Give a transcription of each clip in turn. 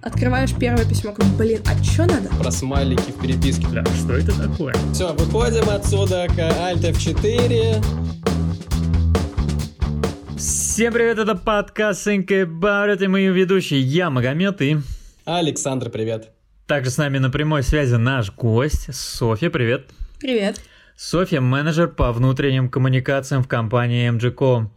Открываешь первое письмо, как, блин, а что надо? Про смайлики в переписке. Да, что это такое? Все, выходим отсюда к Alt F4. Всем привет, это подкаст Think About It, и мы ведущие, я Магомед и... Александр, привет. Также с нами на прямой связи наш гость, Софья, привет. Привет. Софья – менеджер по внутренним коммуникациям в компании MGCO.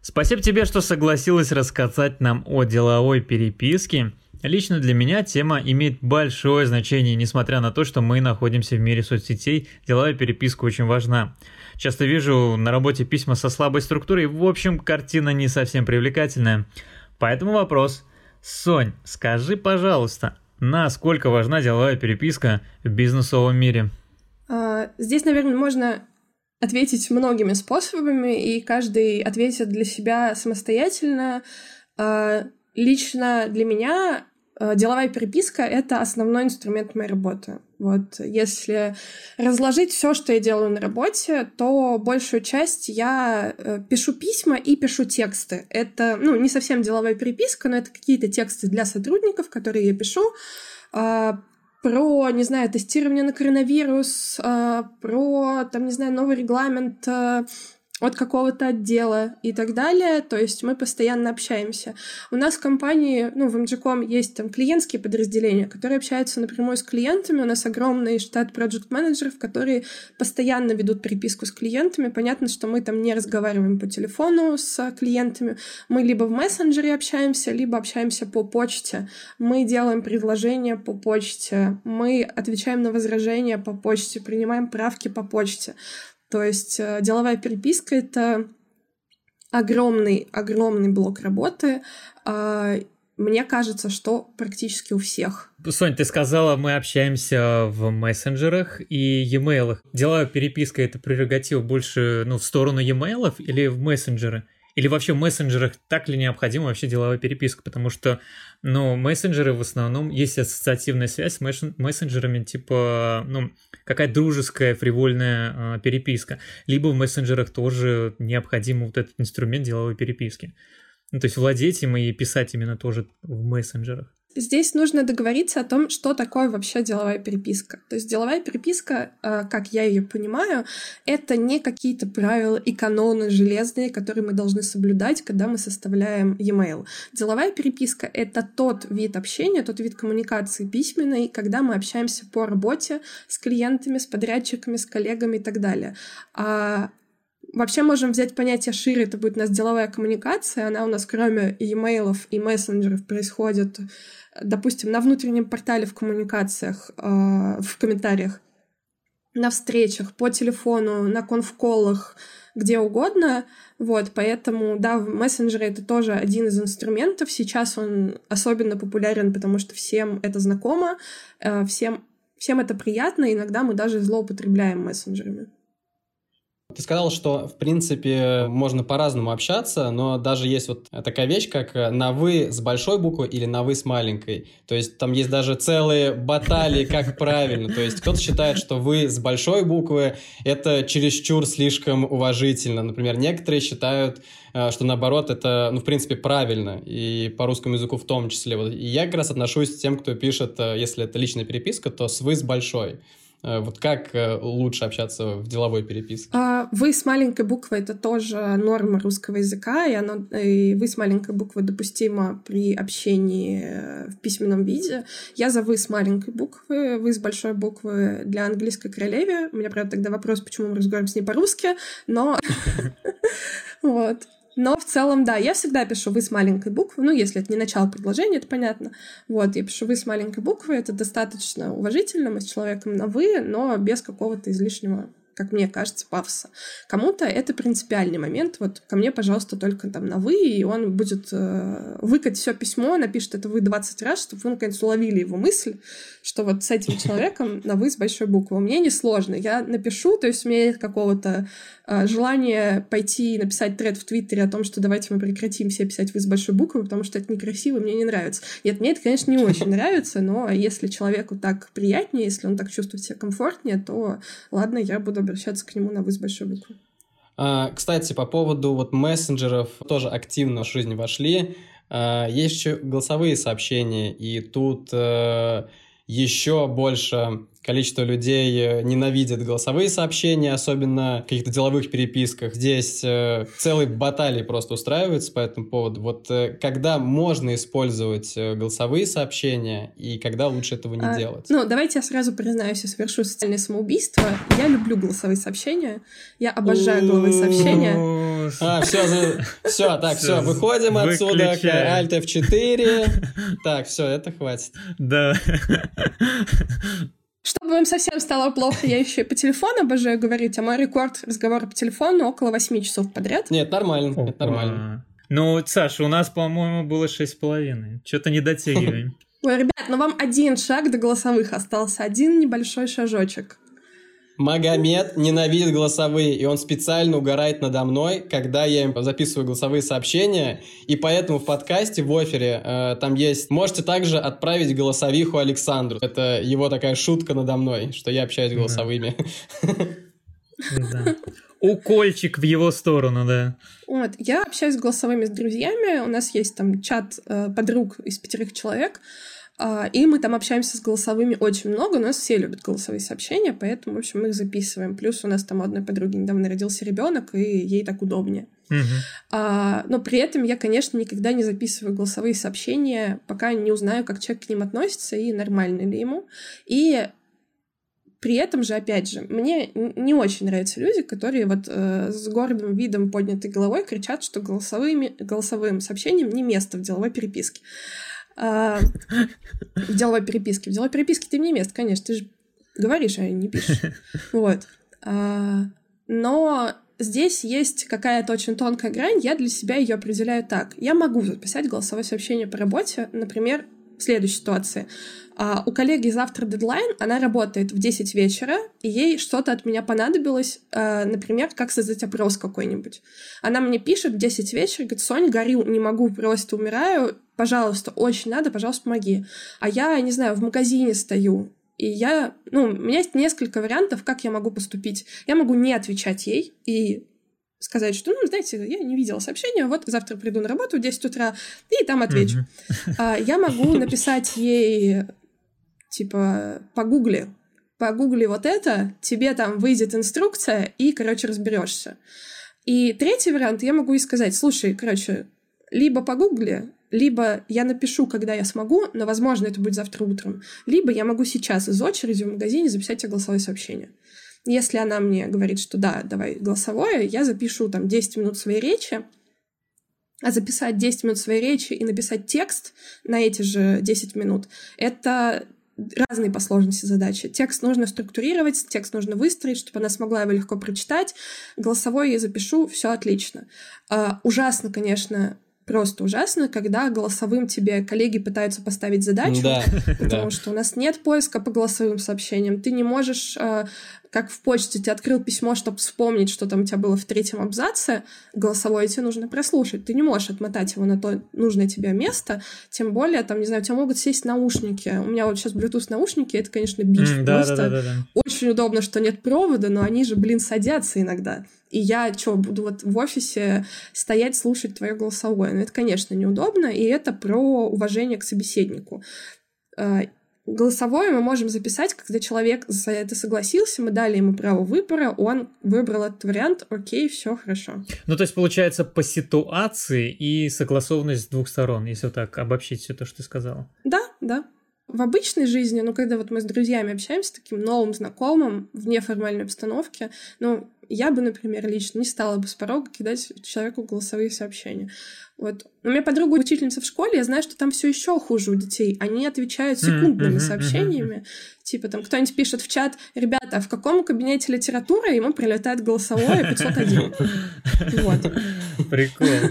Спасибо тебе, что согласилась рассказать нам о деловой переписке. Лично для меня тема имеет большое значение, несмотря на то, что мы находимся в мире соцсетей, деловая переписка очень важна. Часто вижу на работе письма со слабой структурой, в общем, картина не совсем привлекательная. Поэтому вопрос. Сонь, скажи, пожалуйста, насколько важна деловая переписка в бизнесовом мире? А, здесь, наверное, можно ответить многими способами, и каждый ответит для себя самостоятельно. Лично для меня а, деловая переписка — это основной инструмент моей работы. Вот если разложить все, что я делаю на работе, то большую часть я э, пишу письма и пишу тексты. Это, ну, не совсем деловая переписка, но это какие-то тексты для сотрудников, которые я пишу а, про, не знаю, тестирование на коронавирус, э, про, там, не знаю, новый регламент э, от какого-то отдела и так далее. То есть мы постоянно общаемся. У нас в компании, ну, в MGCOM есть там клиентские подразделения, которые общаются напрямую с клиентами. У нас огромный штат проект-менеджеров, которые постоянно ведут переписку с клиентами. Понятно, что мы там не разговариваем по телефону с клиентами. Мы либо в мессенджере общаемся, либо общаемся по почте. Мы делаем предложения по почте. Мы отвечаем на возражения по почте, принимаем правки по почте. То есть э, деловая переписка — это огромный, огромный блок работы. А, мне кажется, что практически у всех. Сонь, ты сказала, мы общаемся в мессенджерах и e-mail. Деловая переписка — это прерогатива больше ну, в сторону e-mail или в мессенджеры? Или вообще в мессенджерах так ли необходима вообще деловая переписка? Потому что, ну, мессенджеры в основном, есть ассоциативная связь с мессенджерами, типа, ну, какая дружеская, фривольная э, переписка. Либо в мессенджерах тоже необходим вот этот инструмент деловой переписки. Ну, то есть владеть им и писать именно тоже в мессенджерах. Здесь нужно договориться о том, что такое вообще деловая переписка. То есть деловая переписка, э, как я ее понимаю, это не какие-то правила и каноны железные, которые мы должны соблюдать, когда мы составляем e-mail. Деловая переписка — это тот вид общения, тот вид коммуникации письменной, когда мы общаемся по работе с клиентами, с подрядчиками, с коллегами и так далее. А Вообще можем взять понятие шире, это будет у нас деловая коммуникация, она у нас кроме e-mail и мессенджеров происходит допустим, на внутреннем портале в коммуникациях, э, в комментариях, на встречах, по телефону, на конфколах, где угодно. Вот, поэтому, да, мессенджеры — это тоже один из инструментов. Сейчас он особенно популярен, потому что всем это знакомо, э, всем, всем это приятно, иногда мы даже злоупотребляем мессенджерами. Ты сказал, что, в принципе, можно по-разному общаться, но даже есть вот такая вещь, как на «вы» с большой буквы или на «вы» с маленькой. То есть там есть даже целые баталии, как правильно. То есть кто-то считает, что «вы» с большой буквы — это чересчур слишком уважительно. Например, некоторые считают, э, что наоборот, это, ну, в принципе, правильно, и по русскому языку в том числе. Вот. Я как раз отношусь к тем, кто пишет, э, если это личная переписка, то с «вы» с большой. Э, вот как э, лучше общаться в деловой переписке? А, вы с маленькой буквы — это тоже норма русского языка, и, оно, и вы с маленькой буквы допустимо при общении э, в письменном виде. Я за «вы» с маленькой буквы, «вы» с большой буквы для английской королеве. У меня, правда, тогда вопрос, почему мы разговариваем с ней по-русски, но... Вот. Но в целом, да, я всегда пишу «вы» с маленькой буквы. Ну, если это не начало предложения, это понятно. Вот, я пишу «вы» с маленькой буквы. Это достаточно уважительно. Мы с человеком на «вы», но без какого-то излишнего как мне кажется, пафоса. Кому-то это принципиальный момент. Вот ко мне, пожалуйста, только там на «вы», и он будет э, выкать все письмо, напишет это «вы» 20 раз, чтобы вы, наконец, уловили его мысль, что вот с этим человеком на «вы» с большой буквы. Мне несложно. Я напишу, то есть у меня нет какого-то э, желания пойти и написать тред в Твиттере о том, что давайте мы прекратим все писать «вы» с большой буквы, потому что это некрасиво, мне не нравится. Нет, мне это, конечно, не очень нравится, но если человеку так приятнее, если он так чувствует себя комфортнее, то ладно, я буду обращаться к нему на «вы» с большой буквы. А, кстати, по поводу вот мессенджеров тоже активно в жизнь вошли. А, есть еще голосовые сообщения, и тут э, еще больше количество людей э, ненавидят голосовые сообщения, особенно в каких-то деловых переписках. Здесь э, целые баталии просто устраиваются по этому поводу. Вот э, когда можно использовать э, голосовые сообщения и когда лучше этого не А, делать? Ну, давайте я сразу признаюсь и совершу социальное самоубийство. Я люблю голосовые сообщения. Я обожаю голосовые сообщения. А, все, все, так, все, выходим отсюда. Alt F4. Так, все, это хватит. Да. Чтобы вам совсем стало плохо, я еще и по телефону обожаю говорить, а мой рекорд разговора по телефону около 8 часов подряд. Нет, нормально, это нормально. Опа. Ну, Саша, у нас, по-моему, было шесть с половиной. Что-то не дотягиваем. Ой, ребят, ну вам один шаг до голосовых остался, один небольшой шажочек. Магомед ненавидит голосовые, и он специально угорает надо мной, когда я им записываю голосовые сообщения, и поэтому в подкасте, в офере, э, там есть... Можете также отправить голосовиху Александру. Это его такая шутка надо мной, что я общаюсь голосовыми. Да. Укольчик в его сторону, да. Вот, я общаюсь с голосовыми с друзьями, у нас есть там чат э, подруг из пятерых человек, и мы там общаемся с голосовыми очень много, у нас все любят голосовые сообщения, поэтому, в общем, мы их записываем. Плюс у нас там у одной подруги недавно родился ребенок, и ей так удобнее. Мгм. А, но при этом я, конечно, никогда не записываю голосовые сообщения, пока не узнаю, как человек к ним относится и нормально ли ему. И при этом же, опять же, мне не очень нравятся люди, которые вот э, с гордым видом поднятой головой кричат, что голосовыми, голосовым сообщением не место в деловой переписке. А, в деловой переписке. В деловой переписке ты не место, конечно, ты же говоришь, а не пишешь. Вот. А, но здесь есть какая-то очень тонкая грань, я для себя ее определяю так. Я могу записать голосовое сообщение по работе, например, в следующей ситуации. А, у коллеги завтра дедлайн, она работает в 10 вечера, и ей что-то от меня понадобилось, а, например, как создать опрос какой-нибудь. Она мне пишет в 10 вечера, говорит, Сонь, горю, не могу, просто умираю, пожалуйста, очень надо, пожалуйста, помоги. А я, не знаю, в магазине стою, и я, ну, у меня есть несколько вариантов, как я могу поступить. Я могу не отвечать ей и сказать, что, ну, знаете, я не видела сообщения, вот завтра приду на работу в 10 утра и там отвечу. Мгм. А, я могу написать ей, типа, погугли, погугли вот это, тебе там выйдет инструкция, и, короче, разберешься. И третий вариант, я могу ей сказать, слушай, короче, либо погугли, либо я напишу, когда я смогу, но, возможно, это будет завтра утром, либо я могу сейчас из очереди в магазине записать тебе голосовое сообщение. Если она мне говорит, что да, давай голосовое, я запишу там 10 минут своей речи, а записать 10 минут своей речи и написать текст на эти же 10 минут — это разные по сложности задачи. Текст нужно структурировать, текст нужно выстроить, чтобы она смогла его легко прочитать. Голосовой я запишу, все отлично. А, ужасно, конечно, просто ужасно, когда голосовым тебе коллеги пытаются поставить задачу, Да, потому что у нас нет поиска по голосовым сообщениям. Ты не можешь, э, как в почте, ты открыл письмо, чтобы вспомнить, что там у тебя было в третьем абзаце, голосовое тебе нужно прослушать. Ты не можешь отмотать его на то нужное тебе место, тем более, там, не знаю, у тебя могут сесть наушники. У меня вот сейчас Bluetooth наушники, это, конечно, бич Да, просто. да, да, да, да. Очень удобно, что нет провода, но они же, блин, садятся иногда. И я что, буду вот в офисе стоять, слушать твое голосовое? Ну, это, конечно, неудобно, и это про уважение к собеседнику. Э, Голосовое мы можем записать, когда человек за это согласился, мы дали ему право выбора, он выбрал этот вариант, окей, все хорошо. Ну, то есть, получается, по ситуации и согласованность с двух сторон, если вот так обобщить все то, что ты сказала. Да, да. В обычной жизни, ну, когда вот мы с друзьями общаемся, таким новым знакомым, в неформальной обстановке, ну, я бы, например, лично не стала бы с порога кидать человеку голосовые сообщения. Вот. У меня подруга учительница в школе, я знаю, что там все еще хуже у детей. Они отвечают секундными сообщениями. Типа там кто-нибудь пишет в чат, ребята, а в каком кабинете литературы ему прилетает голосовое 501. Вот. Прикол.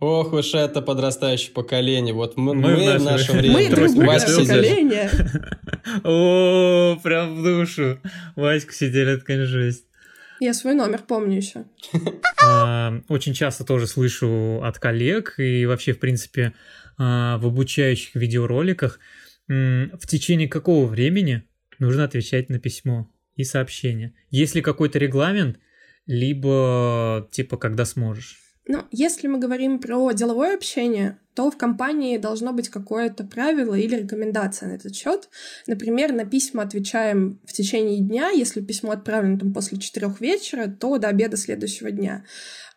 Ох уж это подрастающее поколение. Вот мы, Мы мы в наше время. Мы другое поколение. О, прям в душу. Ваську сидели, это, конечно, жесть. Я свой номер помню еще. А, Очень часто тоже слышу от коллег и вообще, в принципе, а, в обучающих видеороликах, в течение какого времени нужно отвечать на письмо и сообщение. Есть ли какой-то регламент, либо типа когда сможешь? Ну, если мы говорим про деловое общение, то в компании должно быть какое-то правило или рекомендация на этот счет. Например, на письма отвечаем в течение дня. Если письмо отправлено там, после четырех вечера, то до обеда следующего дня.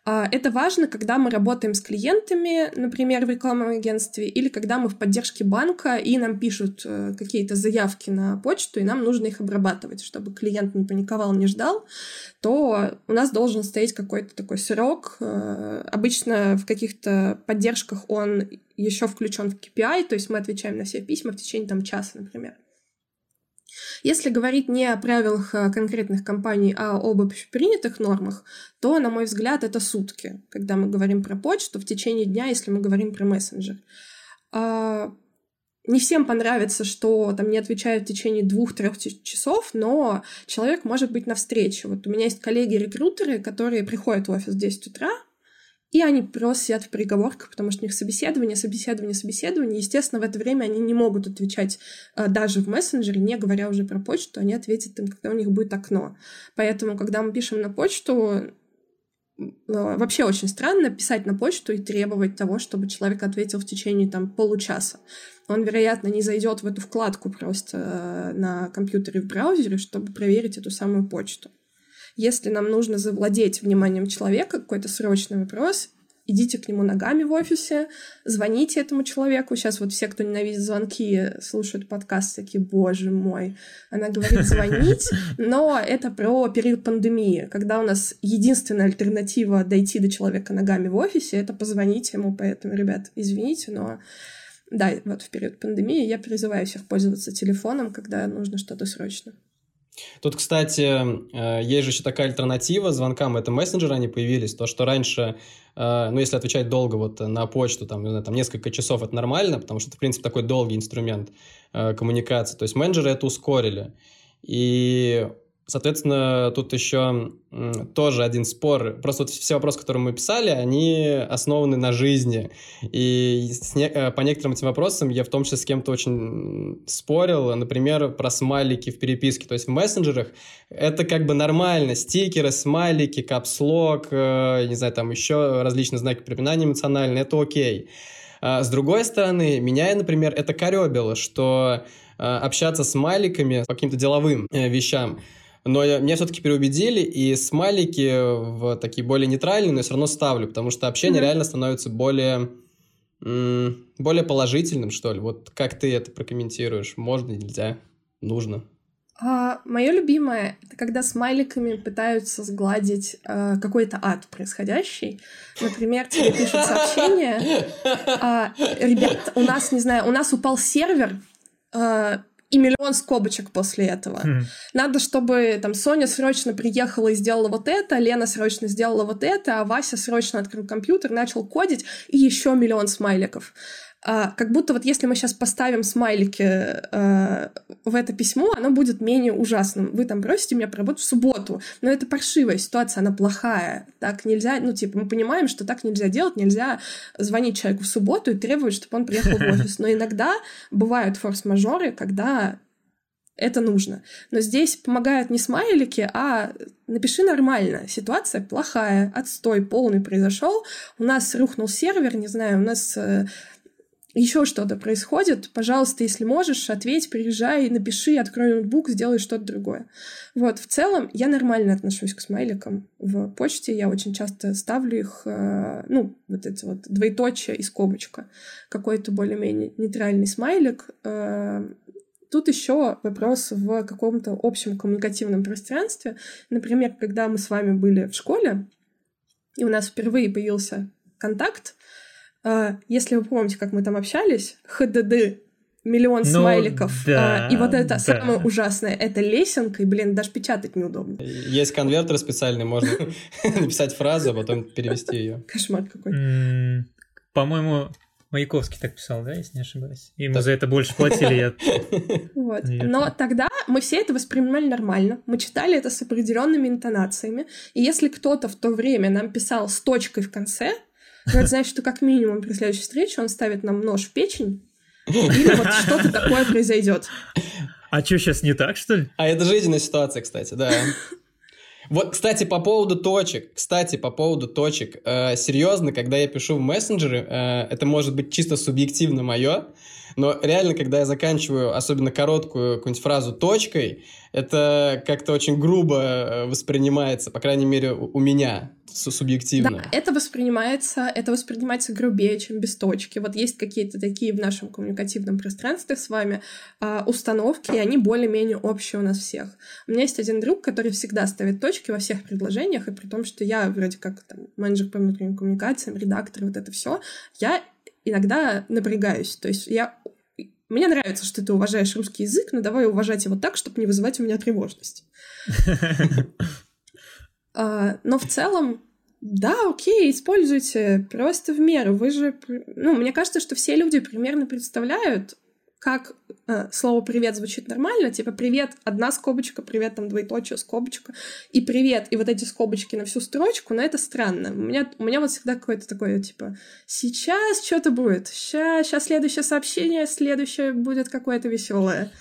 А, это важно, когда мы работаем с клиентами, например, в рекламном агентстве, или когда мы в поддержке банка, и нам пишут э, какие-то заявки на почту, и нам нужно их обрабатывать, чтобы клиент не паниковал, не ждал, то у нас должен стоять какой-то такой срок. Э, обычно в каких-то поддержках он еще включен в KPI, то есть мы отвечаем на все письма в течение там часа, например. Если говорить не о правилах э, конкретных компаний, а об общепринятых нормах, то, на мой взгляд, это сутки, когда мы говорим про почту в течение дня, если мы говорим про мессенджер. А, не всем понравится, что там не отвечают в течение двух-трех часов, но человек может быть на встрече. Вот у меня есть коллеги-рекрутеры, которые приходят в офис в 10 утра, и они просто сидят в переговорках, потому что у них собеседование, собеседование, собеседование. Естественно, в это время они не могут отвечать э, даже в мессенджере, не говоря уже про почту, они ответят им, когда у них будет окно. Поэтому, когда мы пишем на почту, э, вообще очень странно писать на почту и требовать того, чтобы человек ответил в течение там получаса. Он, вероятно, не зайдет в эту вкладку просто э, на компьютере в браузере, чтобы проверить эту самую почту. Если нам нужно завладеть вниманием человека, какой-то срочный вопрос, идите к нему ногами в офисе, звоните этому человеку. Сейчас вот все, кто ненавидит звонки, слушают подкаст, такие, боже мой. Она говорит звонить, но это про период пандемии, когда у нас единственная альтернатива дойти до человека ногами в офисе — это позвонить ему. Поэтому, ребят, извините, но да, вот в период пандемии я призываю всех пользоваться телефоном, когда нужно что-то срочно. Тут, кстати, э, есть же еще такая альтернатива звонкам, это мессенджеры, они появились, то, что раньше, э, ну, если отвечать долго вот на почту, там, не знаю, там несколько часов, это нормально, потому что это, в принципе, такой долгий инструмент э, коммуникации, то есть менеджеры это ускорили. И Соответственно, тут еще тоже один спор. Просто вот все вопросы, которые мы писали, они основаны на жизни. И не, э, по некоторым этим вопросам я в том числе с кем-то очень спорил. Например, про смайлики в переписке. То есть в мессенджерах это как бы нормально. Стикеры, смайлики, капслог, э, не знаю, там еще различные знаки препинания эмоциональные. Это окей. А с другой стороны, меня, например, это коребило, что э, общаться с смайликами по каким-то деловым вещам – но меня все-таки переубедили, и смайлики в такие более нейтральные, но я все равно ставлю, потому что общение mm-hmm. реально становится более более положительным, что ли. Вот как ты это прокомментируешь? Можно, нельзя, нужно? А, мое любимое это когда смайликами пытаются сгладить а, какой-то ад происходящий. Например, тебе пишут сообщение. А, ребят, у нас, не знаю, у нас упал сервер. А, и миллион скобочек после этого. Mm. Надо, чтобы там Соня срочно приехала и сделала вот это, Лена срочно сделала вот это, а Вася срочно открыл компьютер, начал кодить, и еще миллион смайликов. А, как будто вот если мы сейчас поставим смайлики а, в это письмо, оно будет менее ужасным. Вы там просите меня поработать в субботу, но это паршивая ситуация, она плохая. Так нельзя, ну типа мы понимаем, что так нельзя делать, нельзя звонить человеку в субботу и требовать, чтобы он приехал в офис. Но иногда бывают форс-мажоры, когда это нужно. Но здесь помогают не смайлики, а напиши нормально. Ситуация плохая, отстой полный произошел. У нас рухнул сервер, не знаю, у нас э, еще что-то происходит, пожалуйста, если можешь, ответь, приезжай, напиши, открой ноутбук, сделай что-то другое. Вот, в целом, я нормально отношусь к смайликам в почте, я очень часто ставлю их, э, ну, вот эти вот двоеточие и скобочка, какой-то более-менее нейтральный смайлик. Э, тут еще вопрос в каком-то общем коммуникативном пространстве. Например, когда мы с вами были в школе, и у нас впервые появился контакт, если вы помните, как мы там общались, ХДД миллион ну, смайликов. Да, а, и вот это да. самое ужасное, это лесенка, и, блин, даже печатать неудобно. Есть конвертер специальный, можно написать фразу, а потом перевести ее. Кошмар какой. По-моему, Маяковский так писал, да, если не ошибаюсь? Ему за это больше платили, я... Вот. Но тогда мы все это воспринимали нормально. Мы читали это с определенными интонациями. И если кто-то в то время нам писал с точкой в конце, но это значит, что как минимум при следующей встрече он ставит нам нож в печень, или вот что-то такое произойдет. А что, сейчас не так, что ли? А это жизненная ситуация, кстати, да. Вот, кстати, по поводу точек. Кстати, по поводу точек. Э, серьезно, когда я пишу в мессенджеры, э, это может быть чисто субъективно мое, но реально, когда я заканчиваю, особенно короткую какую-нибудь фразу точкой, это как-то очень грубо э, воспринимается, по крайней мере, у меня субъективно. Да, это воспринимается, это воспринимается грубее, чем без точки. Вот есть какие-то такие в нашем коммуникативном пространстве с вами э, установки, и они более-менее общие у нас всех. У меня есть один друг, который всегда ставит точки во всех предложениях, и при том, что я вроде как там менеджер по внутренним коммуникациям, редактор, вот это все, я иногда напрягаюсь. То есть я мне нравится, что ты уважаешь русский язык, но давай уважать его так, чтобы не вызывать у меня тревожность. А, но в целом, да, окей, используйте, просто в меру. Вы же... Ну, мне кажется, что все люди примерно представляют, как э, слово «привет» звучит нормально, типа «привет» — одна скобочка, «привет» там двоеточие, скобочка, и «привет» и вот эти скобочки на всю строчку, но это странно. У меня, у меня вот всегда какое-то такое, типа «сейчас что-то будет, сейчас, сейчас следующее сообщение, следующее будет какое-то веселое».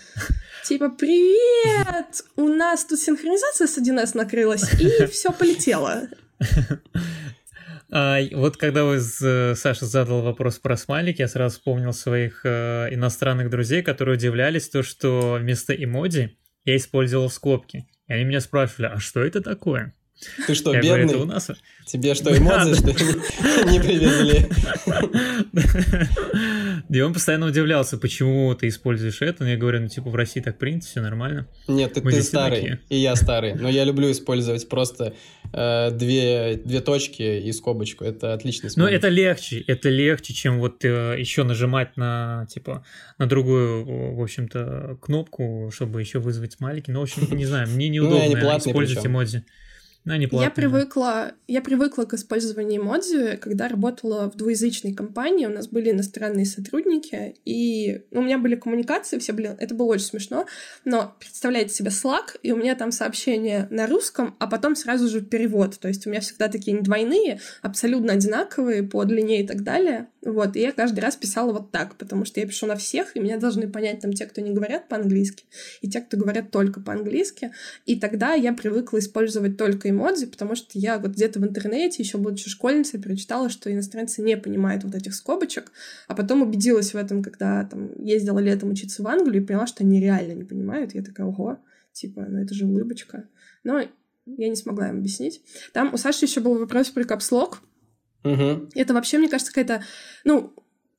Типа, привет! У нас тут синхронизация с 1С накрылась, и все полетело. А, вот когда вы, э, Саша, задал вопрос про смайлики, я сразу вспомнил своих э, иностранных друзей, которые удивлялись то, что вместо эмодзи я использовал скобки. И они меня спрашивали, а что это такое? Ты что, я бедный? Говорю, у нас... Тебе что, эмоции, что не привезли? И он постоянно удивлялся, почему ты используешь это. Но я говорю, ну типа в России так принято, все нормально. Нет, ты, ты старый, и я старый. Но я люблю использовать просто э, две, две точки и скобочку. Это отличный способ. Но это легче, это легче, чем вот э, еще нажимать на, типа, на другую, в общем-то, кнопку, чтобы еще вызвать смайлики. Ну, в общем, не знаю, мне ну, неудобно использовать эмодзи. Ну, они платные. Я привыкла, я привыкла к использованию эмодзи, когда работала в двуязычной компании, у нас были иностранные сотрудники, и ну, у меня были коммуникации, все были, это было очень смешно, но представляете себе Slack, и у меня там сообщение на русском, а потом сразу же перевод, то есть у меня всегда такие не двойные, абсолютно одинаковые по длине и так далее, вот, и я каждый раз писала вот так, потому что я пишу на всех, и меня должны понять там те, кто не говорят по-английски, и те, кто говорят только по-английски, и тогда я привыкла использовать только эмодзи, потому что я вот где-то в интернете, еще будучи школьницей, прочитала, что иностранцы не понимают вот этих скобочек, а потом убедилась в этом, когда там ездила летом учиться в Англию и поняла, что они реально не понимают. Я такая, ого, типа, ну это же улыбочка. Но я не смогла им объяснить. Там у Саши еще был вопрос про капслог. Угу. Это вообще, мне кажется, какая-то, ну,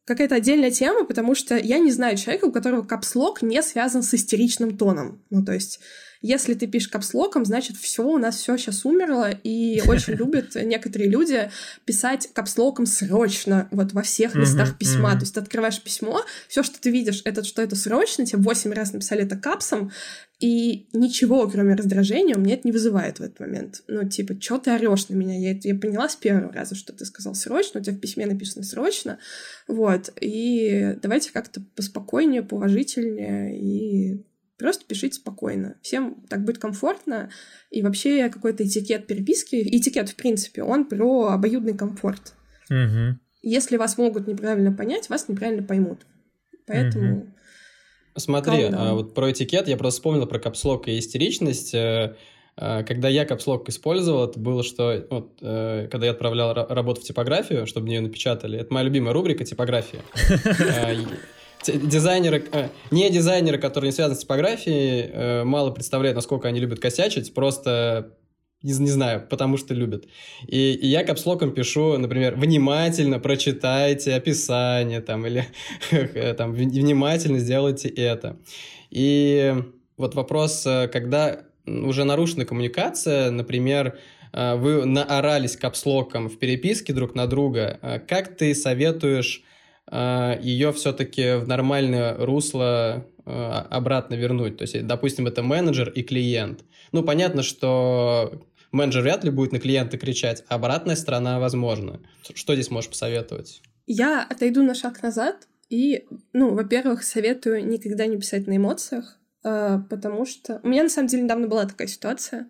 какая-то отдельная тема, потому что я не знаю человека, у которого капслог не связан с истеричным тоном. Ну, то есть если ты пишешь капслоком, значит, все, у нас все сейчас умерло, и очень любят некоторые люди писать капслоком срочно, вот во всех местах письма. То есть ты открываешь письмо, все, что ты видишь, это что это срочно, тебе восемь раз написали это капсом, и ничего, кроме раздражения, у меня это не вызывает в этот момент. Ну, типа, что ты орешь на меня? Я, я поняла с первого раза, что ты сказал срочно, у тебя в письме написано срочно. Вот. И давайте как-то поспокойнее, поуважительнее и Просто пишите спокойно. Всем так будет комфортно. И вообще какой-то этикет переписки, этикет, в принципе, он про обоюдный комфорт. Угу. Если вас могут неправильно понять, вас неправильно поймут. Поэтому... Угу. Смотри, а, вот про этикет я просто вспомнил про капслок и истеричность. Э, э, когда я капслок использовал, это было, что вот, э, когда я отправлял работу в типографию, чтобы мне ее напечатали, это моя любимая рубрика типография. дизайнеры, э, не дизайнеры, которые не связаны с типографией, э, мало представляют, насколько они любят косячить, просто не, не знаю, потому что любят. И, и я капслоком пишу, например, внимательно прочитайте описание, там, или э, там, внимательно сделайте это. И вот вопрос, э, когда уже нарушена коммуникация, например, э, вы наорались капслоком в переписке друг на друга, как ты советуешь ее все-таки в нормальное русло а, обратно вернуть. То есть, допустим, это менеджер и клиент. Ну, понятно, что менеджер вряд ли будет на клиента кричать, а обратная сторона возможно. Что здесь можешь посоветовать? Я отойду на шаг назад и, ну, во-первых, советую никогда не писать на эмоциях, а, потому что... У меня, на самом деле, недавно была такая ситуация.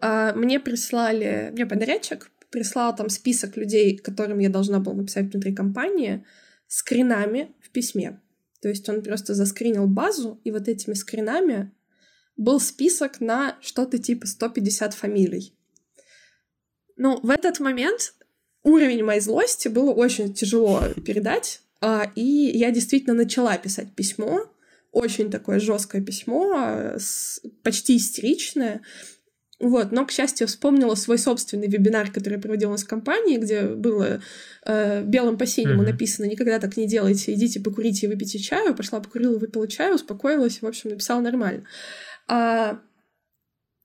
Мне прислали... Мне подрядчик прислал там список людей, которым я должна была написать внутри компании, скринами в письме. То есть он просто заскринил базу, и вот этими скринами был список на что-то типа 150 фамилий. Ну, в этот момент уровень моей злости было очень тяжело передать, а, и я действительно начала писать письмо, очень такое жесткое письмо, а, почти истеричное. Вот, но, к счастью, вспомнила свой собственный вебинар, который я проводила у нас в компании, где было э, белым по синему mm-hmm. написано «Никогда так не делайте, идите покурите и выпейте чаю». Пошла покурила, выпила чаю, успокоилась, в общем, написала нормально. А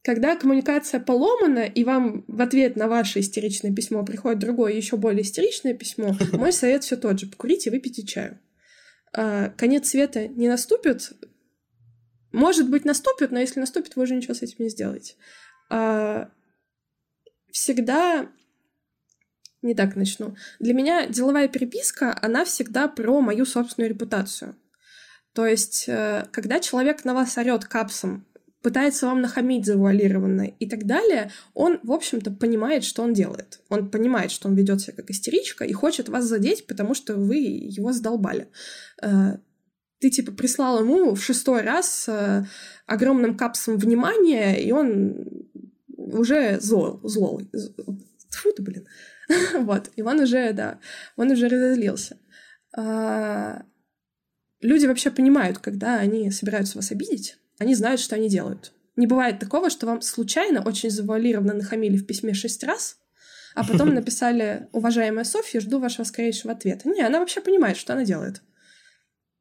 когда коммуникация поломана, и вам в ответ на ваше истеричное письмо приходит другое, еще более истеричное письмо, мой совет все тот же. Покурите и выпейте чаю. А, конец света не наступит. Может быть, наступит, но если наступит, вы уже ничего с этим не сделаете. А, всегда не так начну. Для меня деловая переписка, она всегда про мою собственную репутацию. То есть, э, когда человек на вас орет капсом, пытается вам нахамить завуалированно и так далее, он, в общем-то, понимает, что он делает. Он понимает, что он ведет себя как истеричка и хочет вас задеть, потому что вы его задолбали. Э, ты, типа, прислал ему в шестой раз э, огромным капсом внимания, и он уже зол, злой. Фу ты, блин. вот. И он уже, да, он уже разозлился. А, люди вообще понимают, когда они собираются вас обидеть, они знают, что они делают. Не бывает такого, что вам случайно очень завуалированно нахамили в письме шесть раз, а потом написали «Уважаемая Софья, жду вашего скорейшего ответа». Не, она вообще понимает, что она делает.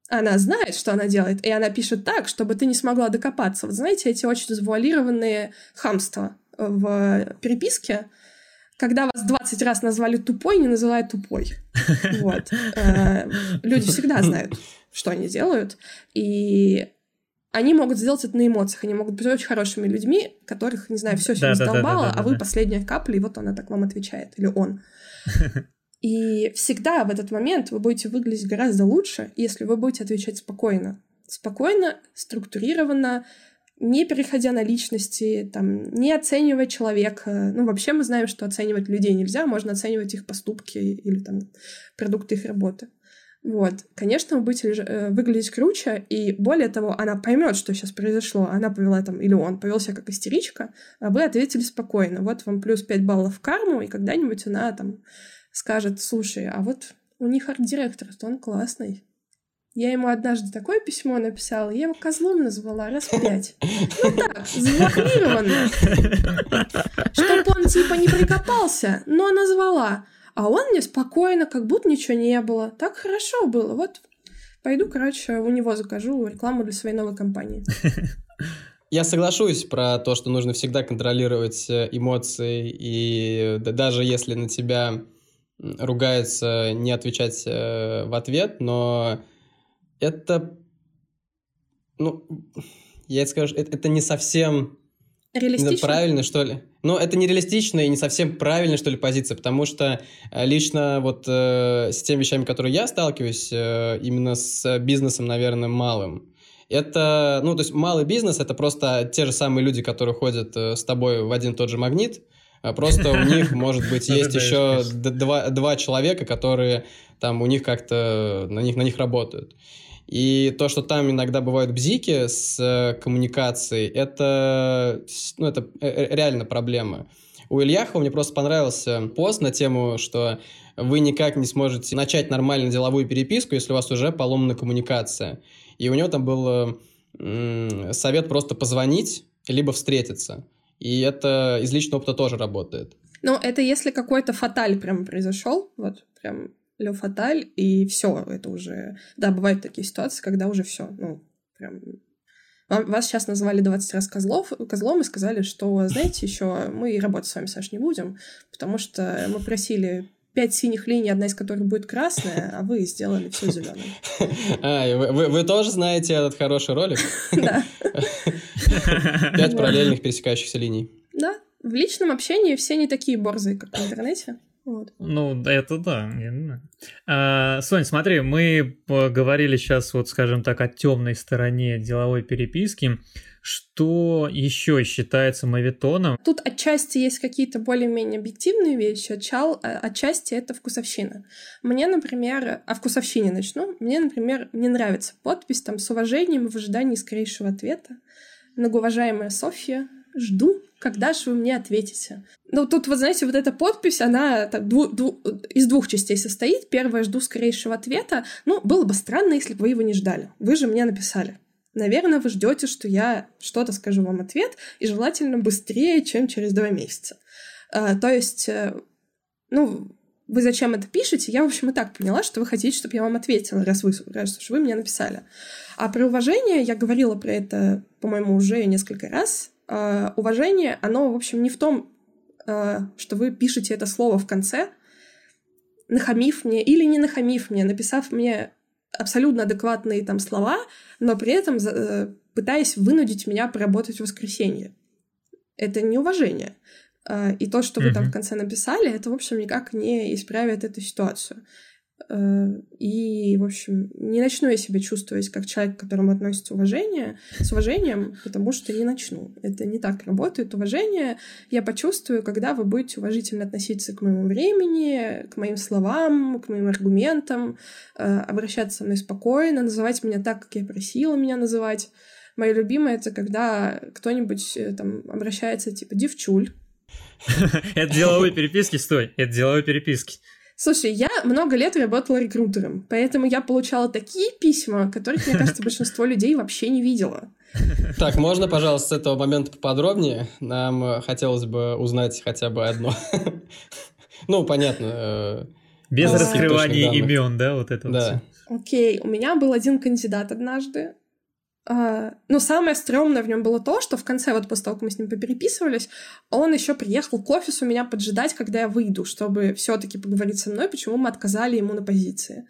Она знает, что она делает, и она пишет так, чтобы ты не смогла докопаться. Вот знаете, эти очень завуалированные хамства в переписке, когда вас 20 раз назвали тупой, не называют тупой. Вот. Э, люди всегда знают, что они делают, и они могут сделать это на эмоциях, они могут быть очень хорошими людьми, которых, не знаю, все сегодня задолбало, а вы последняя капля, и вот она так вам отвечает, или он. И всегда в этот момент вы будете выглядеть гораздо лучше, если вы будете отвечать спокойно. Спокойно, структурированно, не переходя на личности, там, не оценивая человека. Ну, вообще мы знаем, что оценивать людей нельзя, можно оценивать их поступки или там продукты их работы. Вот. Конечно, будете э, выглядеть круче, и более того, она поймет, что сейчас произошло. Она повела там, или он повел себя как истеричка, а вы ответили спокойно. Вот вам плюс 5 баллов в карму, и когда-нибудь она там скажет, слушай, а вот у них арт-директор, то он классный. Я ему однажды такое письмо написала, я его козлом назвала раз пять. Ну так, завуалированно. Чтоб он типа не прикопался, но назвала. А он мне спокойно, как будто ничего не было. Так хорошо было. Вот пойду, короче, у него закажу рекламу для своей новой компании. Я соглашусь про то, что нужно всегда контролировать э, эмоции, и даже если на тебя ругаются, не отвечать э, в ответ, но это, ну, я это скажу, это, это не совсем Реалистично? правильно, что ли. Ну, это нереалистично и не совсем правильная, что ли, позиция, потому что э, лично вот э, с теми вещами, которые я сталкиваюсь, э, именно с бизнесом, наверное, малым, это, ну, то есть малый бизнес — это просто те же самые люди, которые ходят э, с тобой в один и тот же магнит, просто у них, может быть, есть еще два, два человека, которые там у них как-то на них, на них работают. И то, что там иногда бывают бзики с э, коммуникацией, это, ну, это э, э, реально проблема. У Ильяхова мне просто понравился пост на тему, что вы никак не сможете начать нормально деловую переписку, если у вас уже поломана коммуникация. И у него там был совет просто позвонить, либо встретиться. И это из личного опыта тоже работает. Ну, это если какой-то фаталь прям произошел, вот прям Ле Фаталь, и все, это уже... Да, бывают такие ситуации, когда уже все, ну, прям... Вас сейчас назвали 20 раз козлов, козлом и сказали, что, знаете, еще мы работать с вами, Саш, не будем, потому что мы просили пять синих линий, одна из которых будет красная, а вы сделали все зеленым. А, вы, вы, вы тоже знаете этот хороший ролик? Да. Пять параллельных пересекающихся линий. Да. В личном общении все не такие борзые, как в интернете. Вот. Ну, это да. А, Сонь, смотри, мы поговорили сейчас, вот, скажем так, о темной стороне деловой переписки. Что еще считается мавитоном? Тут отчасти есть какие-то более-менее объективные вещи, отчал, а, отчасти это вкусовщина. Мне, например, о вкусовщине начну. Мне, например, не нравится подпись там с уважением в ожидании скорейшего ответа. Многоуважаемая Софья, жду, когда же вы мне ответите. Ну, тут, вы знаете, вот эта подпись, она так, дву, дву, из двух частей состоит. Первое, жду скорейшего ответа. Ну, было бы странно, если бы вы его не ждали. Вы же мне написали. Наверное, вы ждете, что я что-то скажу вам ответ, и желательно быстрее, чем через два месяца. А, то есть, э, ну, вы зачем это пишете? Я, в общем, и так поняла, что вы хотите, чтобы я вам ответила, раз вы, раз уж вы мне написали. А про уважение я говорила про это, по-моему, уже несколько раз. Uh, уважение, оно, в общем, не в том, uh, что вы пишете это слово в конце, нахамив мне или не нахамив мне, написав мне абсолютно адекватные там слова, но при этом uh, пытаясь вынудить меня поработать в воскресенье. Это неуважение. И то, что вы mm-hmm. там в конце написали, это, в общем, никак не исправит эту ситуацию. Э, и, в общем, не начну я себя чувствовать как человек, к которому относится уважение, с уважением, потому что не начну. Это не так работает. Уважение я почувствую, когда вы будете уважительно относиться к моему времени, к моим словам, к моим аргументам, э, обращаться со мной спокойно, называть меня так, как я просила меня называть. Мое любимое — это когда кто-нибудь э, там обращается типа «девчуль». Это деловые переписки, стой, это деловые переписки. Слушай, я много лет работала рекрутером, поэтому я получала такие письма, которых, мне кажется, большинство людей вообще не видела. Так, можно, пожалуйста, с этого момента поподробнее? Нам э, хотелось бы узнать хотя бы одно. Ну, понятно. Э, Без раскрывания имен, да, вот это Да. Окей, у меня был один кандидат однажды, Uh, ну, самое стрёмное в нем было то, что в конце, вот после того, как мы с ним попереписывались, он еще приехал к офису меня поджидать, когда я выйду, чтобы все таки поговорить со мной, почему мы отказали ему на позиции.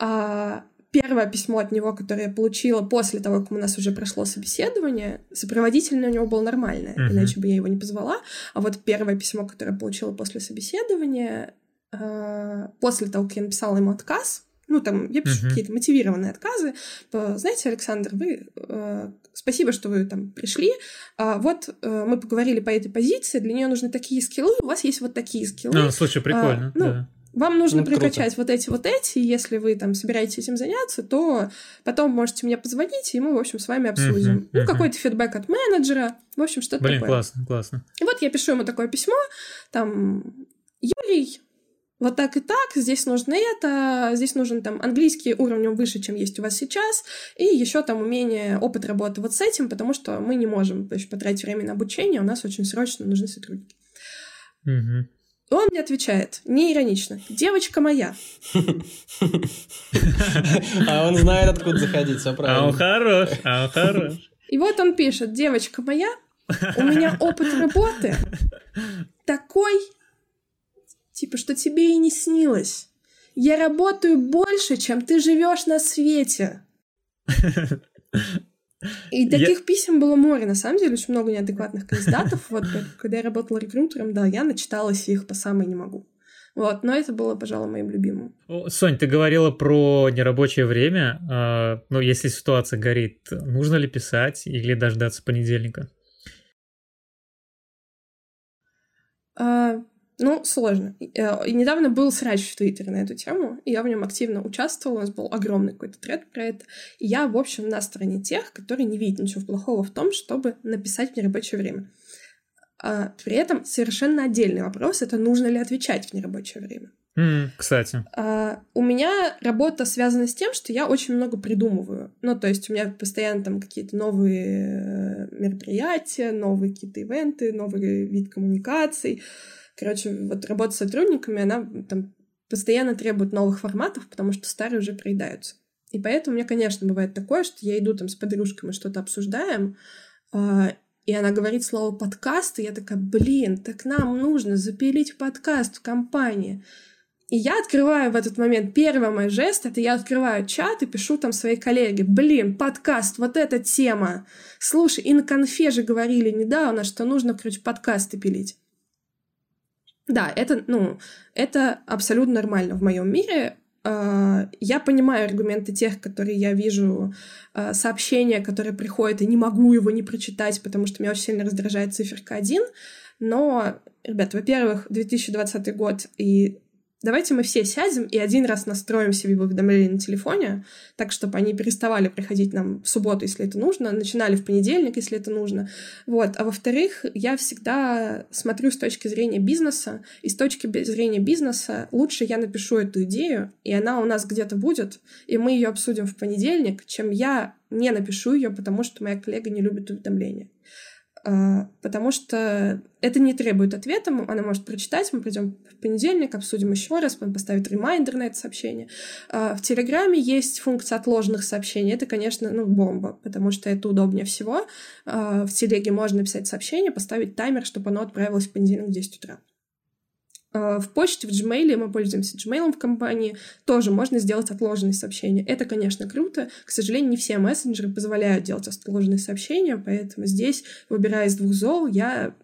Uh, первое письмо от него, которое я получила после того, как у нас уже прошло собеседование, сопроводительное у него было нормальное, uh-huh. иначе бы я его не позвала. А вот первое письмо, которое я получила после собеседования, uh, после того, как я написала ему отказ, ну, там, я пишу uh-huh. какие-то мотивированные отказы, то, знаете, Александр, вы, э, спасибо, что вы там пришли, а, вот э, мы поговорили по этой позиции, для нее нужны такие скиллы, у вас есть вот такие скиллы. Ну, слушай, прикольно, а, ну, да. Вам нужно ну, прокачать круто. вот эти вот эти, и если вы там собираетесь этим заняться, то потом можете мне позвонить, и мы, в общем, с вами обсудим. Uh-huh, ну, uh-huh. какой-то фидбэк от менеджера, в общем, что-то Блин, такое. классно, классно. И вот я пишу ему такое письмо, там, Юрий, вот так и так, здесь нужно это, здесь нужен там английский уровнем выше, чем есть у вас сейчас, и еще там умение, опыт работы вот с этим, потому что мы не можем есть, потратить время на обучение, у нас очень срочно нужны сотрудники. Угу. Он мне отвечает, не иронично, девочка моя. А он знает, откуда заходить, все правильно. А он хорош, а он хорош. И вот он пишет, девочка моя, у меня опыт работы такой Типа, что тебе и не снилось. Я работаю больше, чем ты живешь на свете. И таких я... писем было море, на самом деле, очень много неадекватных кандидатов. Вот когда я работала рекрутером, да, я начиталась их по самой не могу. Вот, но это было, пожалуй, моим любимым. Сонь, ты говорила про нерабочее время. А, ну, если ситуация горит, нужно ли писать или дождаться понедельника? Ну, сложно. Э, и недавно был срач в Твиттере на эту тему, и я в нем активно участвовала, у нас был огромный какой-то тред про это. И я, в общем, на стороне тех, которые не видят ничего плохого в том, чтобы написать в нерабочее время. А при этом совершенно отдельный вопрос — это нужно ли отвечать в нерабочее время. Mm, кстати. А, у меня работа связана с тем, что я очень много придумываю. Ну, то есть у меня постоянно там какие-то новые э, мероприятия, новые какие-то ивенты, новый вид коммуникаций. Короче, вот работа с сотрудниками, она там постоянно требует новых форматов, потому что старые уже проедаются. И поэтому меня, конечно, бывает такое, что я иду там с подружкой, мы что-то обсуждаем, э, и она говорит слово подкаст, и я такая, блин, так нам нужно запилить подкаст в компании. И я открываю в этот момент, первый мой жест, это я открываю чат и пишу там своей коллеге, блин, подкаст, вот эта тема. Слушай, и на конфе же говорили недавно, что нужно, короче, подкасты пилить. Да, это, ну, это абсолютно нормально в моем мире. А, я понимаю аргументы тех, которые я вижу, а, сообщения, которые приходят, и не могу его не прочитать, потому что меня очень сильно раздражает циферка 1. Но, ребят, во-первых, 2020 год, и Давайте мы все сядем и один раз настроим себе уведомления на телефоне, так, чтобы они переставали приходить нам в субботу, если это нужно, начинали в понедельник, если это нужно. Вот. А во-вторых, я всегда смотрю с точки зрения бизнеса, и с точки зрения бизнеса лучше я напишу эту идею, и она у нас где-то будет, и мы ее обсудим в понедельник, чем я не напишу ее, потому что моя коллега не любит уведомления. А, потому что это не требует ответа, она может прочитать, мы придем в понедельник, обсудим еще раз, он поставит ремайдер на это сообщение. А, в Телеграме есть функция отложенных сообщений, это, конечно, ну, бомба, потому что это удобнее всего. А, в Телеге можно написать сообщение, поставить таймер, чтобы оно отправилось в понедельник в 10 утра. А, в почте, в Gmail, мы пользуемся Gmail в компании, тоже можно сделать отложенные сообщения. Это, конечно, круто. К сожалению, не все мессенджеры позволяют делать отложенные сообщения, поэтому здесь, выбирая из двух зол, я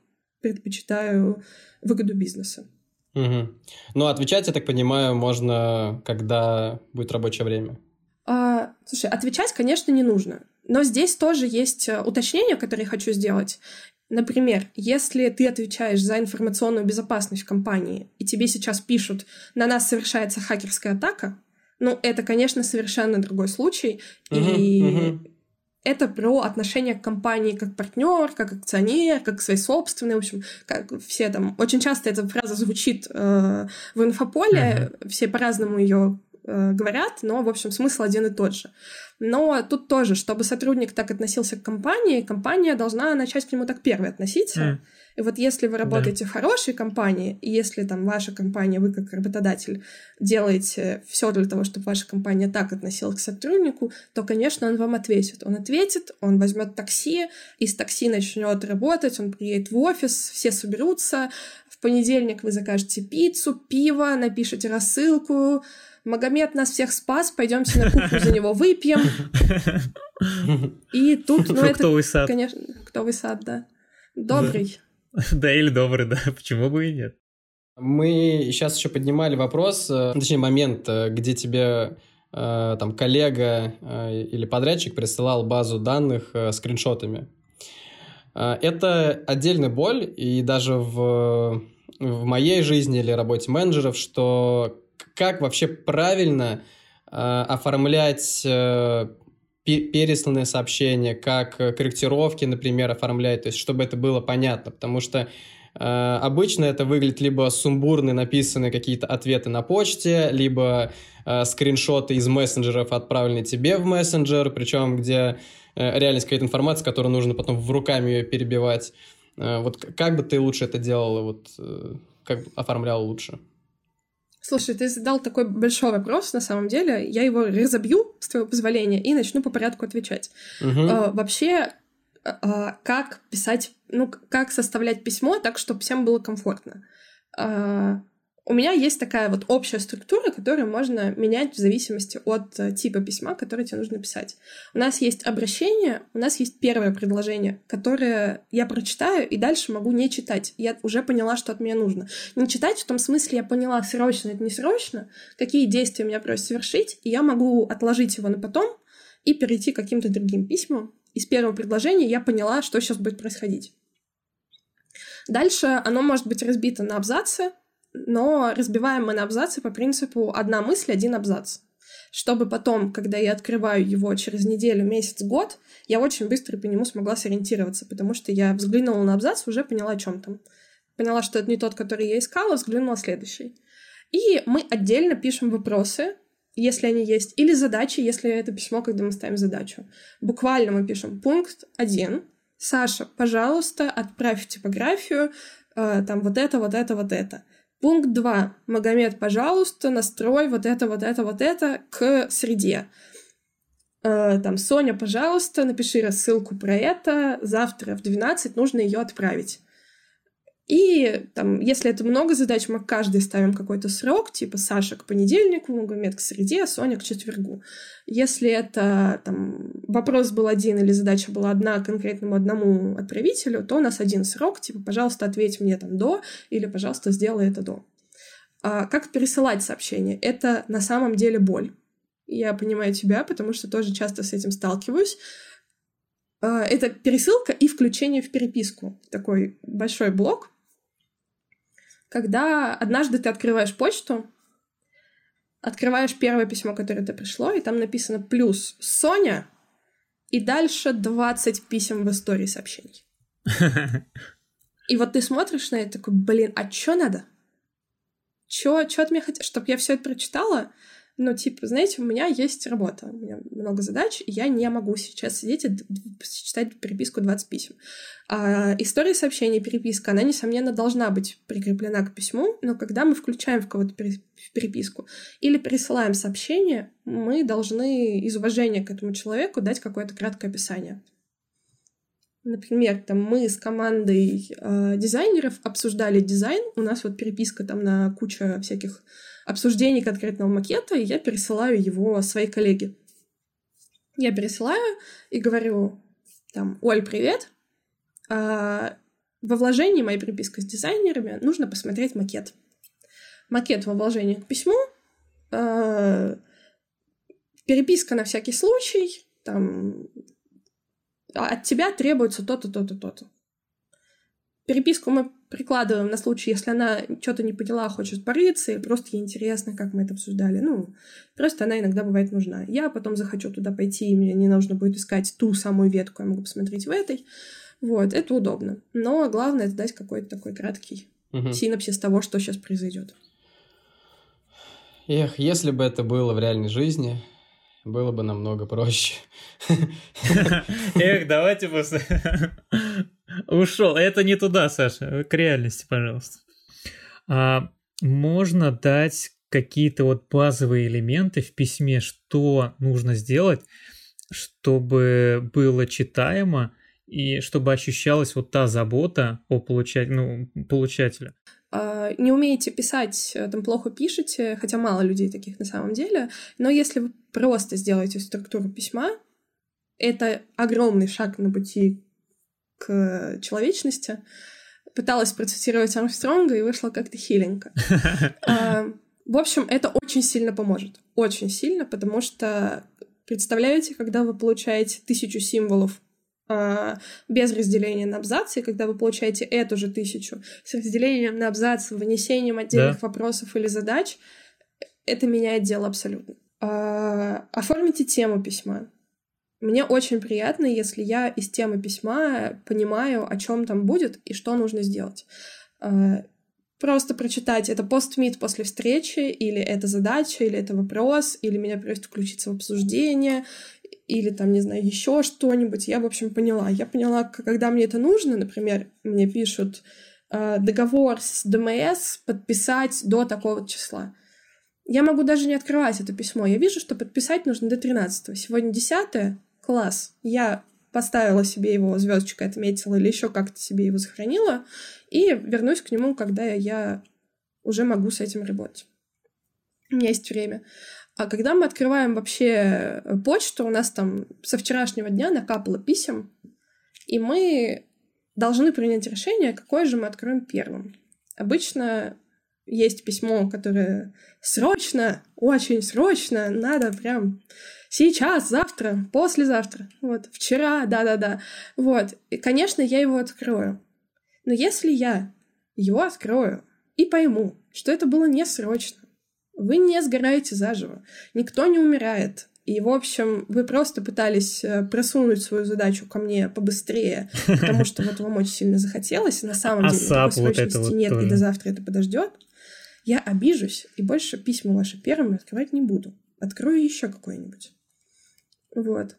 предпочитаю выгоду бизнеса. Угу. Ну, отвечать, я так понимаю, можно, когда будет рабочее время. А, слушай, отвечать, конечно, не нужно. Но здесь тоже есть э, уточнение, которое я хочу сделать. Например, если ты отвечаешь за информационную безопасность в компании, и тебе сейчас пишут, на нас совершается хакерская атака, ну, это, конечно, совершенно другой случай. Uh-huh, и uh-huh. это про отношение к компании как партнер, как акционер, как своей собственной, в общем, как все там. Очень часто эта фраза звучит э, в инфополе, uh-huh. все по-разному ее э, говорят, но, в общем, смысл один и тот же. Но тут тоже, чтобы сотрудник так относился к компании, компания должна начать к нему так первой относиться. Mm. И вот если вы работаете да. в хорошей компании, и если там ваша компания, вы как работодатель делаете все для того, чтобы ваша компания так относилась к сотруднику, то, конечно, он вам ответит. Он ответит, он возьмет такси, из такси начнет работать, он приедет в офис, все соберутся. В понедельник вы закажете пиццу, пиво, напишите рассылку, Магомед нас всех спас, пойдемте на кухню за него выпьем. И тут, ну это, сад. конечно, фруктовый сад, да. Добрый. Да, или добрый, да, почему бы и нет. Мы сейчас еще поднимали вопрос, э, точнее момент, э, где тебе э, там коллега или подрядчик присылал базу данных скриншотами. Это отдельная боль, и даже в, в моей жизни или работе менеджеров, что как вообще правильно э, оформлять э, пересланные сообщения, как корректировки, например, оформлять, то есть чтобы это было понятно, потому что э, обычно это выглядит либо сумбурно написаны какие-то ответы на почте, либо э, скриншоты из мессенджеров отправлены тебе в мессенджер, причем где э, реальность какая-то информация, которую нужно потом в руками ее перебивать. Э, вот как бы ты лучше это делала, вот э, как оформляла лучше? Слушай, ты задал такой большой вопрос, на самом деле. Я его разобью, с твоего позволения, и начну по порядку отвечать. Угу. А, вообще, а, как писать, ну, как составлять письмо так, чтобы всем было комфортно? А, у меня есть такая вот общая структура, которую можно менять в зависимости от э, типа письма, которое тебе нужно писать. У нас есть обращение, у нас есть первое предложение, которое я прочитаю и дальше могу не читать. Я уже поняла, что от меня нужно. Не читать в том смысле, я поняла, срочно это не срочно, какие действия меня просят совершить, и я могу отложить его на потом и перейти к каким-то другим письмам. Из первого предложения я поняла, что сейчас будет происходить. Дальше оно может быть разбито на абзацы, но разбиваем мы на абзацы по принципу «одна мысль, один абзац». Чтобы потом, когда я открываю его через неделю, месяц, год, я очень быстро по нему смогла сориентироваться, потому что я взглянула на абзац, уже поняла, о чем там. Поняла, что это не тот, который я искала, взглянула следующий. И мы отдельно пишем вопросы, если они есть, или задачи, если это письмо, когда мы ставим задачу. Буквально мы пишем пункт один. Саша, пожалуйста, отправь типографию, э, там вот это, вот это, вот это. Пункт 2. Магомед, пожалуйста, настрой вот это, вот это, вот это к среде. Э, там, Соня, пожалуйста, напиши рассылку про это. Завтра в 12 нужно ее отправить. И там, если это много задач, мы каждый ставим какой-то срок, типа Саша к понедельнику, Магомед к среде, а Соня к четвергу. Если это там, вопрос был один или задача была одна конкретному одному отправителю, то у нас один срок, типа, пожалуйста, ответь мне там до, или, пожалуйста, сделай это до. А как пересылать сообщение? Это на самом деле боль. Я понимаю тебя, потому что тоже часто с этим сталкиваюсь. А, это пересылка и включение в переписку. Такой большой блок, когда однажды ты открываешь почту, открываешь первое письмо, которое тебе пришло, и там написано плюс Соня, и дальше 20 писем в истории сообщений. И вот ты смотришь на это такой, блин, а чё надо? Чё, чё от меня хотят? Чтоб я все это прочитала? Ну, типа, знаете, у меня есть работа, у меня много задач, и я не могу сейчас сидеть и читать переписку 20 писем. А история сообщения, переписка, она, несомненно, должна быть прикреплена к письму, но когда мы включаем в кого-то переписку или присылаем сообщение, мы должны из уважения к этому человеку дать какое-то краткое описание. Например, там мы с командой э, дизайнеров обсуждали дизайн, у нас вот переписка там на куча всяких обсуждений конкретного макета, и я пересылаю его своей коллеге. Я пересылаю и говорю там, Оль, привет, а, во вложении моей переписки с дизайнерами нужно посмотреть макет. Макет во вложении к письму, а, переписка на всякий случай, там от тебя требуется то-то, то-то, то-то. Переписку мы прикладываем на случай, если она что-то не поняла, хочет порыться, и просто ей интересно, как мы это обсуждали. Ну, просто она иногда бывает нужна. Я потом захочу туда пойти, и мне не нужно будет искать ту самую ветку, я могу посмотреть в этой. Вот, это удобно. Но главное это дать какой-то такой краткий угу. синапсис того, что сейчас произойдет. Эх, если бы это было в реальной жизни, было бы намного проще. Эх, давайте после... Ушел. Это не туда, Саша. К реальности, пожалуйста. А, можно дать какие-то вот базовые элементы в письме, что нужно сделать, чтобы было читаемо и чтобы ощущалась вот та забота о получать, ну, получателя. А, не умеете писать, э, там плохо пишете, хотя мало людей таких на самом деле, но если вы просто сделаете структуру письма, это огромный шаг на пути к человечности. Пыталась процитировать Армстронга и вышла как-то хиленько. А, в общем, это очень сильно поможет. Очень сильно, потому что представляете, когда вы получаете тысячу символов а, без разделения на абзацы, когда вы получаете эту же тысячу с разделением на абзацы, вынесением отдельных да. вопросов или задач, это меняет дело абсолютно. А, оформите тему письма. Мне очень приятно, если я из темы письма понимаю, о чем там будет и что нужно сделать. А, просто прочитать, это постмит после встречи, или это задача, или это вопрос, или меня просят включиться в обсуждение, или там, не знаю, еще что-нибудь. Я, в общем, поняла. Я поняла, когда мне это нужно, например, мне пишут э, договор с ДМС подписать до такого числа. Я могу даже не открывать это письмо. Я вижу, что подписать нужно до 13. Сегодня 10 класс. Я поставила себе его, звездочкой отметила или еще как-то себе его сохранила, и вернусь к нему, когда я уже могу с этим работать. У меня есть время. А когда мы открываем вообще э, почту, у нас там со вчерашнего дня накапало писем, и мы должны принять решение, какое же мы откроем первым. Обычно есть письмо, которое срочно, очень срочно, надо прям сейчас, завтра, послезавтра, вот, вчера, да-да-да, вот. И, конечно, я его открою. Но если я его открою и пойму, что это было не срочно, вы не сгораете заживо. Никто не умирает. И, в общем, вы просто пытались э, просунуть свою задачу ко мне побыстрее, потому что вот вам очень сильно захотелось, и на самом деле такой срочности нет, и до завтра это подождет. Я обижусь, и больше письма ваши первыми открывать не буду. Открою еще какое-нибудь. Вот.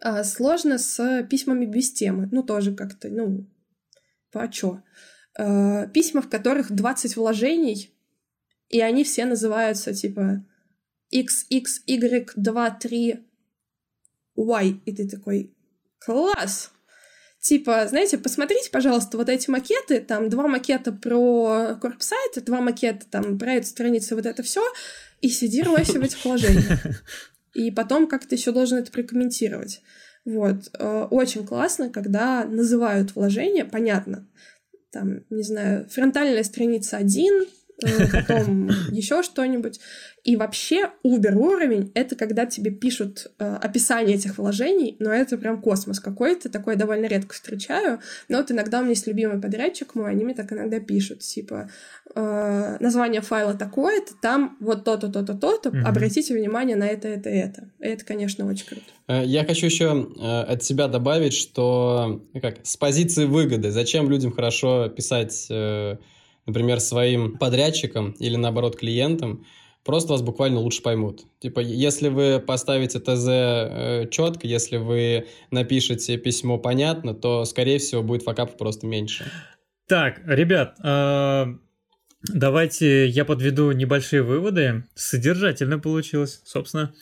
А сложно с письмами без темы. Ну, тоже как-то, ну, по чё? А, письма, в которых 20 вложений, и они все называются типа XXY23Y. И ты такой, класс! Типа, знаете, посмотрите, пожалуйста, вот эти макеты, там два макета про корпсайт, два макета там про эту страницу, вот это все, и сиди в этих положениях. И потом как то еще должен это прокомментировать. Вот. Э, очень классно, когда называют вложения, понятно. Там, не знаю, фронтальная страница 1, э, потом еще что-нибудь. И вообще Uber уровень — это когда тебе пишут э, описание этих вложений, но это прям космос какой-то, такое довольно редко встречаю. Но вот иногда у меня есть любимый подрядчик мой, они мне так иногда пишут, типа, э, название файла такое-то, там вот то-то, то-то, то-то, mm-hmm. обратите внимание на это, это, это. И это, конечно, очень круто. Э, я хочу еще э, от себя добавить, что как, с позиции выгоды, зачем людям хорошо писать, э, например, своим подрядчикам или, наоборот, клиентам, просто вас буквально лучше поймут. Типа, если вы поставите ТЗ э, четко, если вы напишете письмо понятно, то, скорее всего, будет факапов просто меньше. Так, ребят, э, давайте я подведу небольшие выводы. Содержательно получилось, собственно,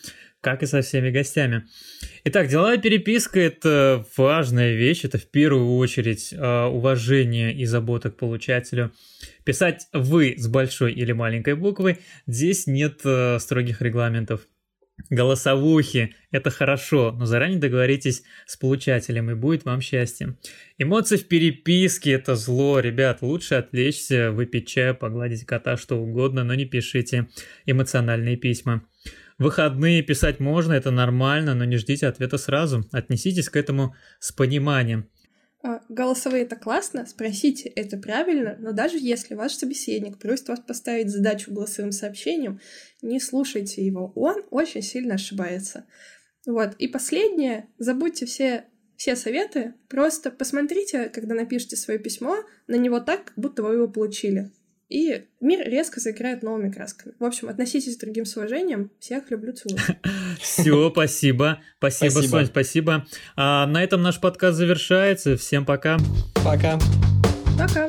как и со всеми гостями. Итак, деловая переписка – это важная вещь, это в первую очередь э, уважение и забота к получателю – Писать «вы» с большой или маленькой буквы, здесь нет э, строгих регламентов. Голосовухи – это хорошо, но заранее договоритесь с получателем, и будет вам счастье. Эмоции в переписке – это зло, ребят, лучше отвлечься, выпить чаю, погладить кота, что угодно, но не пишите эмоциональные письма. Выходные писать можно, это нормально, но не ждите ответа сразу. Отнеситесь к этому с пониманием. А, голосовые это классно, спросите, это правильно, но даже если ваш собеседник просит вас поставить задачу голосовым сообщением, не слушайте его, он очень сильно ошибается. Вот, и последнее, забудьте все, все советы, просто посмотрите, когда напишите свое письмо, на него так, будто вы его получили и мир резко заиграет новыми красками. В общем, относитесь к другим с уважением. Всех люблю, целую. Все, спасибо. Спасибо, Сонь, спасибо. А на этом наш подкаст завершается. Всем пока. Пока. Пока.